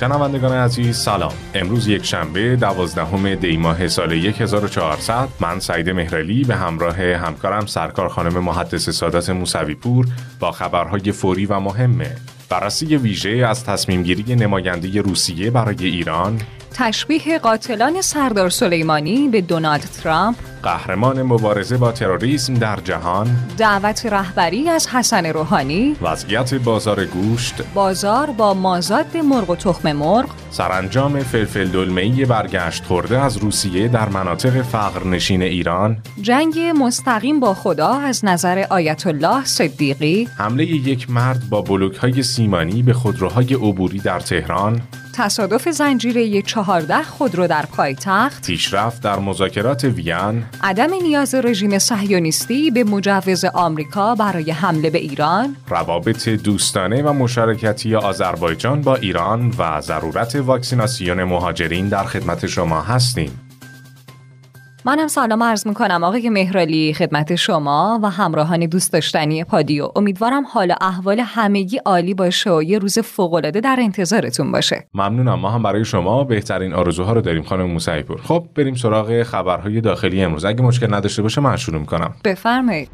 شنوندگان عزیز سلام. امروز یک شنبه دوازدهم دی ماه سال 1400 من سعید مهرلی به همراه همکارم سرکار خانم محدث سادات موسوی پور با خبرهای فوری و مهمه بررسی ویژه از تصمیم گیری نماینده روسیه برای ایران. تشبیه قاتلان سردار سلیمانی به دونالد ترامپ. قهرمان مبارزه با تروریسم در جهان. دعوت رهبری از حسن روحانی. وضعیت بازار گوشت. بازار با مازاد مرغ و تخم مرغ. سرانجام فلفل دلمه‌ای برگشت خورده از روسیه در مناطق فقرنشین ایران. جنگ مستقیم با خدا از نظر آیت الله صدیقی. حمله یک مرد با بلوک‌های سیمانی به خودروهای عبوری در تهران. تصادف زنجیره چهارده خودرو در پایتخت. پیشرفت در مذاکرات وین. عدم نیاز رژیم صهیونیستی به مجوز آمریکا برای حمله به ایران. روابط دوستانه و مشارکتی آذربایجان با ایران و ضرورت واکسیناسیون مهاجرین در خدمت شما هستیم. منم سلام عرض می‌کنم آقای مهرالی خدمت شما و همراهان دوست داشتنی پادیو. امیدوارم حال احوال همگی عالی باشه و یه روز فوقالعاده در انتظارتون باشه. ممنونم. ما هم برای شما بهترین آرزوها رو داریم خانم موسعی پور. خب بریم سراغ خبرهای داخلی امروز. اگه مشکل نداشته باشه من شروع می‌کنم. بفرمایید.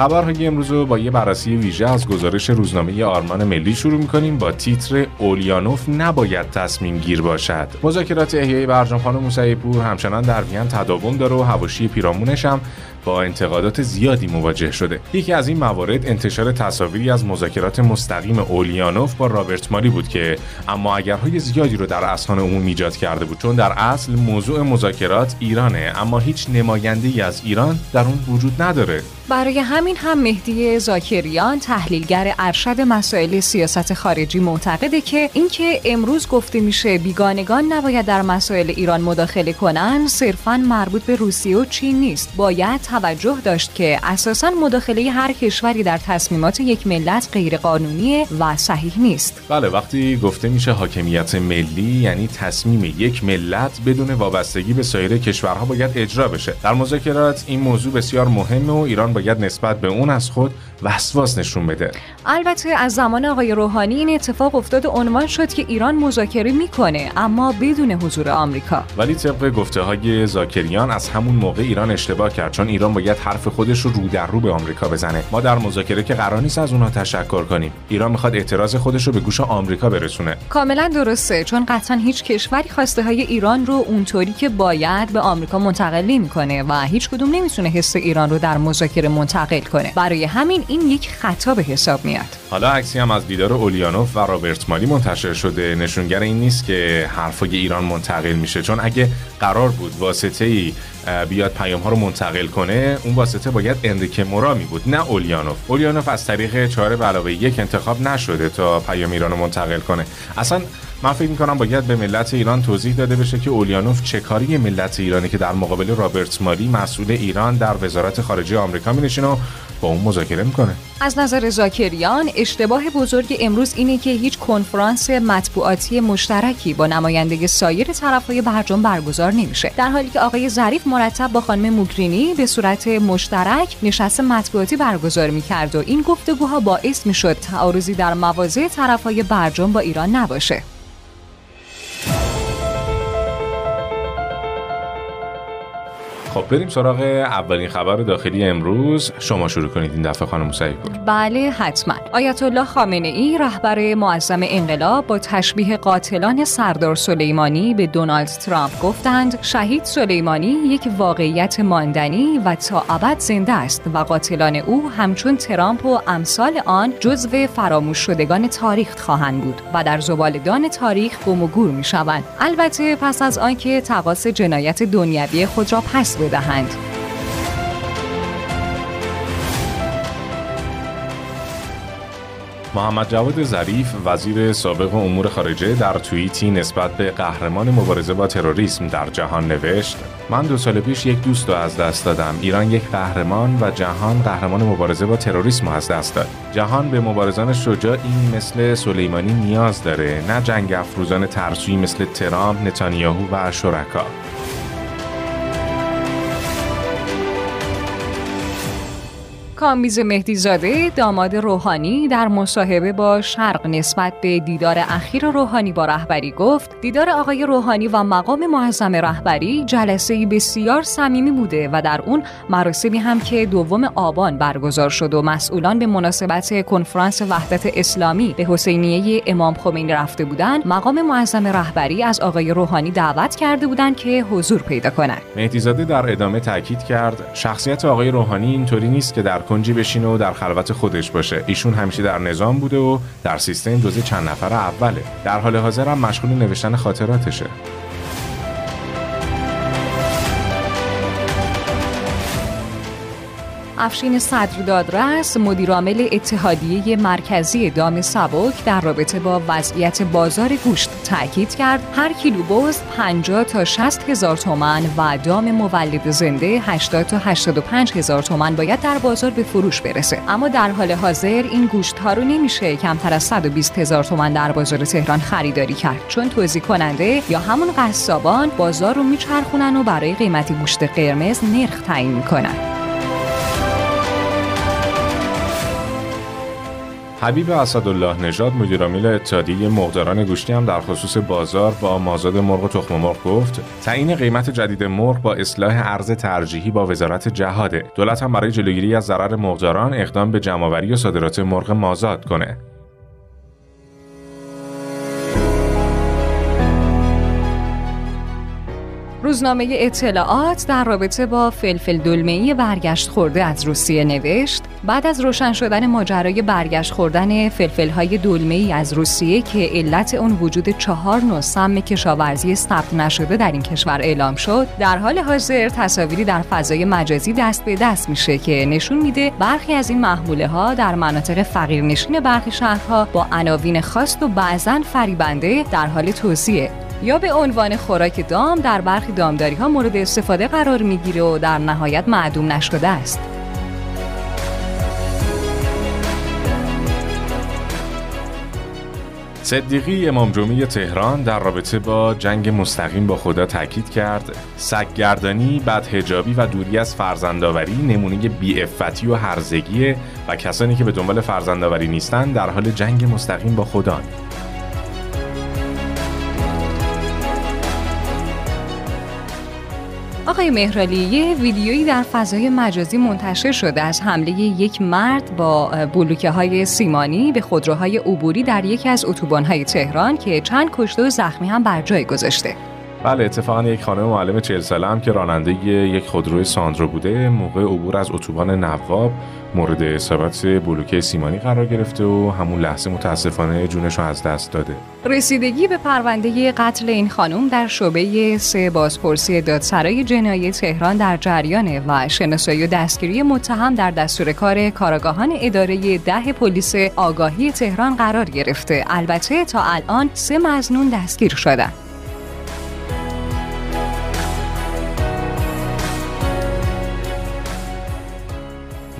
خبرهای امروز رو با یه بررسی ویژه از گزارش روزنامه آرمان ملی شروع می‌کنیم. با تیتر اولیانوف نباید تصمیم گیر باشد. مذاکرات احیای برجام خانم موسعی همچنان در وین تداوم داره و هواشی پیرامونش هم با انتقادات زیادی مواجه شده. یکی از این موارد انتشار تصاویری از مذاکرات مستقیم اولیانوف با رابرت مالی بود که اما اگرهای زیادی رو در اسهان عموم ایجاد کرده بود چون در اصل موضوع مذاکرات ایرانه اما هیچ نماینده از ایران در اون وجود نداره. برای همین هم مهدی زاکریان تحلیلگر ارشد مسائل سیاست خارجی معتقده که اینکه امروز گفته میشه بیگانگان نباید در مسائل ایران مداخله کنن صرفا مربوط به روسیه و چین نیست. باید توجه داشت که اساسا مداخله هر کشوری در تصمیمات یک ملت غیر قانونی و صحیح نیست. بله وقتی گفته میشه حاکمیت ملی یعنی تصمیم یک ملت بدون وابستگی به سایر کشورها باید اجرا بشه. در مذاکرات این موضوع بسیار مهمه و ایران باید نسبت به اون از خود وسواس نشون بده. البته از زمان آقای روحانی این اتفاق افتاد و عنوان شد که ایران مذاکره می‌کنه اما بدون حضور آمریکا. ولی طبق گفته های زاکریان از همون موقع ایران اشتباه کرد چون ایران باید حرف خودش رو رو در رو به آمریکا بزنه. ما در مذاکره که قرار نیست از اونها تشکر کنیم. ایران می‌خواد اعتراض خودش رو به گوش آمریکا برسونه. کاملا درسته چون قطعا هیچ کشوری خواسته های ایران رو اونطوری که باید به آمریکا منتقل نمی‌کنه و هیچ کدوم نمی‌تونه حس ایران رو در مذاکره منتقل کنه. برای همین این یک خطا به حساب میاد. حالا عکسی هم از دیدار اولیانوف و رابرت مالی منتشر شده. نشونگر این نیست که حرفای ایران منتقل میشه چون اگه قرار بود واسطه ای بیاد پیام ها رو منتقل کنه اون واسطه باید اندریک مورا می بود نه اولیانوف. اولیانوف از طریق چهار علاوه یک انتخاب نشده تا پیام ایران رو منتقل کنه. اصلا من فکر می‌کنم باید به ملت ایران توضیح داده بشه که اولیانوف چه کاری ملت ایرانی که در مقابل رابرت ماری مسئول ایران در وزارت خارجه آمریکا مینشینه و با اون مذاکره می‌کنه از نظر زاکریان اشتباه بزرگ امروز اینه که هیچ کنفرانس مطبوعاتی مشترکی با نماینده سایر طرفهای برجام برگزار نمیشه. در حالی که آقای ظریف مرتب با خانم موکرینی به صورت مشترک نشست مطبوعاتی برگزار می‌کرد و این گفتگوها باعث می‌شد تعارضی در مواضع طرفهای برجام با ایران نباشه. خب بریم سراغ اولین خبر داخلی امروز. شما شروع کنید این دفعه خانم پور بله حتما. آیت الله خامنه ای رهبر معظم انقلاب با تشبیه قاتلان سردار سلیمانی به دونالد ترامپ گفتند شهید سلیمانی یک واقعیت ماندنی و تا ابد زنده است و قاتلان او همچون ترامپ و امثال آن جزو فراموش شدگان تاریخ خواهند بود و در زبالدان تاریخ گم و گور می شوند البته پس از آنکه تقاس جنایت دنیوی خود را پس بدهند. محمد جواد ظریف وزیر سابق امور خارجه در توییتی نسبت به قهرمان مبارزه با تروریسم در جهان نوشت من دو سال پیش یک دوست رو از دست دادم. ایران یک قهرمان و جهان قهرمان مبارزه با تروریسم از دست داد. جهان به مبارزان شجاعی مثل سلیمانی نیاز داره نه جنگ افروزان ترسویی مثل ترامپ نتانیاهو و شرکا. کامیز مهدیزاده داماد روحانی در مصاحبه با شرق نسبت به دیدار اخیر روحانی با رهبری گفت دیدار آقای روحانی و مقام معظم رهبری جلسه بسیار صمیمی بوده و در اون مراسمی هم که دوم آبان برگزار شد و مسئولان به مناسبت کنفرانس وحدت اسلامی به حسینیه امام خمینی رفته بودند مقام معظم رهبری از آقای روحانی دعوت کرده بودند که حضور پیدا کنند مهدیزاده در ادامه تاکید کرد شخصیت آقای روحانی اینطوری نیست که در کنجی بشینه و در خلوت خودش باشه. ایشون همیشه در نظام بوده و در سیستم جزء چند نفر اوله. در حال حاضر هم مشغول نوشتن خاطراتشه. افشین صدر دادرس مدیرعامل اتحادیه مرکزی دام سبک در رابطه با وضعیت بازار گوشت تاکید کرد هر کیلو بز 50 تا 60 هزار تومن و دام مولد زنده 80 تا 85 هزار تومن باید در بازار به فروش برسه. اما در حال حاضر این گوشت ها رو نمیشه کمتر از 120 هزار تومن در بازار تهران خریداری کرد. چون توزیع کننده یا همون قصابان بازار رو میچرخونن و برای قیمت گوشت قرمز نرخ تعیین می‌کنن. حبیب اسدالله نژاد مدیرعامل اتحادیه مقداران گوشتی هم در خصوص بازار با مازاد مرغ تخم مرغ گفت تعیین قیمت جدید مرغ با اصلاح ارز ترجیحی با وزارت جهاده. دولت هم برای جلوگیری از ضرر مقداران اقدام به جمعآوری و صادرات مرغ مازاد کنه. روزنامه اطلاعات در رابطه با فلفل دلمه‌ای برگشت خورده از روسیه نوشت بعد از روشن شدن ماجرای برگشت خوردن فلفل‌های دلمه‌ای از روسیه که علت اون وجود چهار نوع سم کشاورزی ثبت نشده در این کشور اعلام شد در حال حاضر تصاویری در فضای مجازی دست به دست میشه که نشون میده برخی از این محموله ها در مناطق فقیرنشین برخی شهرها با عناوین خاص و بعضا فریبنده در حال توزیعه یا به عنوان خوراک دام در برخی دامداری ها مورد استفاده قرار می‌گیره و در نهایت معدوم نشده است. صدیقی امام جمعه تهران در رابطه با جنگ مستقیم با خدا تاکید کرد سگگردانی، بدهجابی و دوری از فرزندآوری نمونه بیعفتی و هرزگی و کسانی که به دنبال فرزندآوری نیستند در حال جنگ مستقیم با خدا آقای مهرالی یه ویدیویی در فضای مجازی منتشر شده از حمله یک مرد با بلوکه های سیمانی به خودروهای عبوری در یکی از اتوبان‌های تهران که چند کشته و زخمی هم بر جای گذاشته. بله اتفاقا یک خانم معلم 40 ساله هم که راننده یک خودروی ساندرو بوده موقع عبور از اتوبان نواب مورد اصابت بلوکه سیمانی قرار گرفته و همون لحظه متاسفانه جونش رو از دست داده. رسیدگی به پرونده قتل این خانم در شعبه سه بازپرسی دادسرای جنایی تهران در جریانه و شناسایی و دستگیری متهم در دستور کار کاراگاهان اداره ده پلیس آگاهی تهران قرار گرفته. البته تا الان سه مزنون دستگیر شدند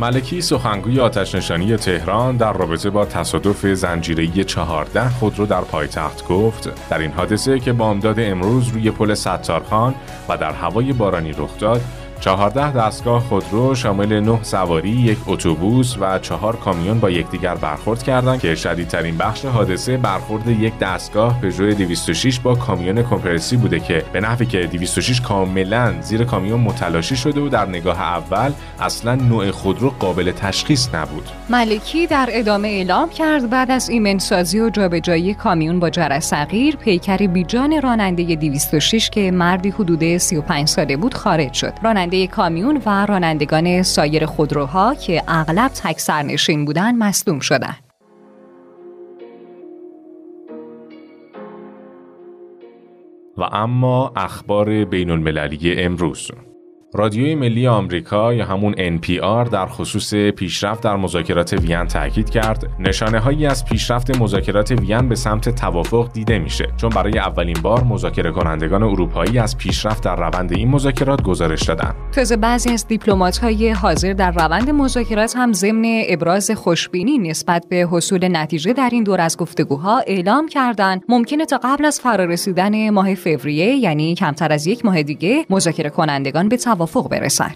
ملکی سخنگوی آتش نشانی تهران در رابطه با تصادف زنجیره‌ای 14 خودرو در پایتخت گفت. در این حادثه که بامداد امروز روی پل ستارخان و در هوای بارانی رخ داد چهارده دستگاه خودرو شامل نه سواری، یک اتوبوس و چهار کامیون با یکدیگر برخورد کردند که شدیدترین بخش حادثه برخورد یک دستگاه پژو 206 با کامیون کمپرسی بوده که به نحوی که 206 کاملا زیر کامیون متلاشی شده و در نگاه اول اصلا نوع خودرو قابل تشخیص نبود. ملکی در ادامه اعلام کرد بعد از ایمنسازی و جابجایی کامیون با جرس صغیر پیکر بیجان راننده 206 که مردی حدود 35 ساله بود خارج شد. راننده راننده کامیون و رانندگان سایر خودروها که اغلب تک سرنشین بودند مصدوم شدند. و اما اخبار بین المللی امروز رادیوی ملی آمریکا یا همون NPR در خصوص پیشرفت در مذاکرات وین تاکید کرد. نشانه هایی از پیشرفت مذاکرات وین به سمت توافق دیده میشه. چون برای اولین بار مذاکره کنندگان اروپایی از پیشرفت در روند این مذاکرات گزارش دادن. تازه بعضی از دیپلمات های حاضر در روند مذاکرات هم ضمن ابراز خوشبینی نسبت به حصول نتیجه در این دور از گفتگوها اعلام کردند ممکنه تا قبل از فرارسیدن ماه فوریه یعنی کمتر از یک ماه دیگه مذاکره کنندگان به توافق برسن.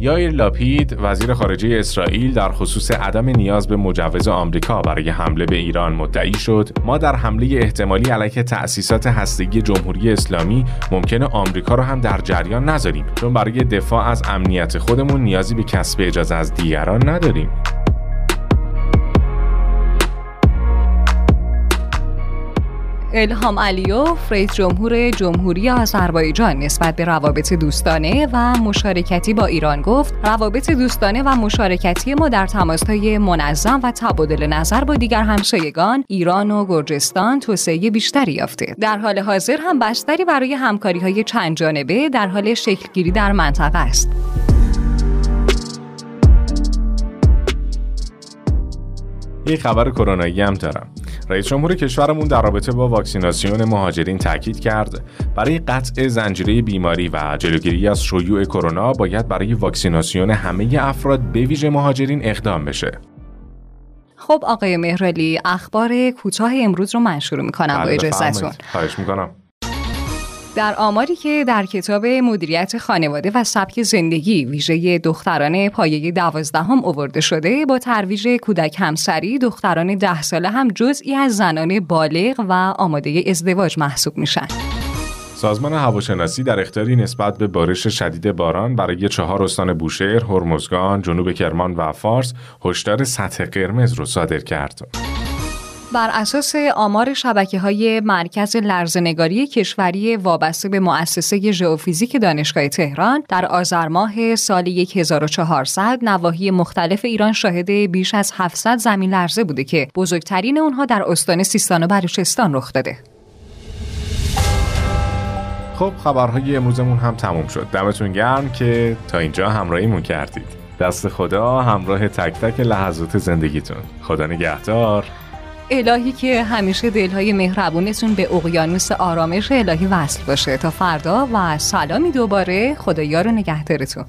یایر لاپید وزیر خارجه اسرائیل در خصوص عدم نیاز به مجوز آمریکا برای حمله به ایران مدعی شد. ما در حمله احتمالی علیه تأسیسات هستگی جمهوری اسلامی ممکنه آمریکا را هم در جریان نذاریم. چون برای دفاع از امنیت خودمون نیازی به کسب اجازه از دیگران نداریم. الهام علیوف رئیس جمهور جمهوری آذربایجان نسبت به روابط دوستانه و مشارکتی با ایران گفت روابط دوستانه و مشارکتی ما در تماسهای منظم و تبادل نظر با دیگر همسایگان ایران و گرجستان توسعه بیشتری یافته. در حال حاضر هم بستری برای همکاری های چند جانبه در حال شکلگیری در منطقه است. یه خبر کرونایی هم دارم. رئیس جمهور کشورمون در رابطه با واکسیناسیون مهاجرین تاکید کرد برای قطع زنجیره بیماری و جلوگیری از شیوع کرونا باید برای واکسیناسیون همه افراد به ویژه مهاجرین اقدام بشه. خب آقای مهرالی اخبار کوتاه امروز رو من شروع می‌کنم با بله، اجازهتون. خواهش می‌کنم. در آماری که در کتاب مدیریت خانواده و سبک زندگی ویژه دختران پایه دوازدهم آورده شده با ترویج کودک همسری دختران ده ساله هم جزئی از زنان بالغ و آماده ازدواج محسوب میشن سازمان هواشناسی در اختیاری نسبت به بارش شدید باران برای چهار استان بوشهر، هرمزگان، جنوب کرمان و فارس هشدار سطح قرمز رو صادر کرد. بر اساس آمار شبکه های مرکز لرزنگاری کشوری وابسته به مؤسسه ژئوفیزیک دانشگاه تهران در آذر ماه سال 1400 نواحی مختلف ایران شاهد بیش از 700 زمین لرزه بوده که بزرگترین اونها در استان سیستان و بلوچستان رخ داده. خب خبرهای امروزمون هم تموم شد. دمتون گرم که تا اینجا همراهیمون کردید. دست خدا همراه تک تک لحظات زندگیتون. خدا نگهدار. الهی که همیشه دلهای مهربونتون به اقیانوس آرامش الهی وصل باشه. تا فردا و سلامی دوباره. خدایا رو نگهدارتون.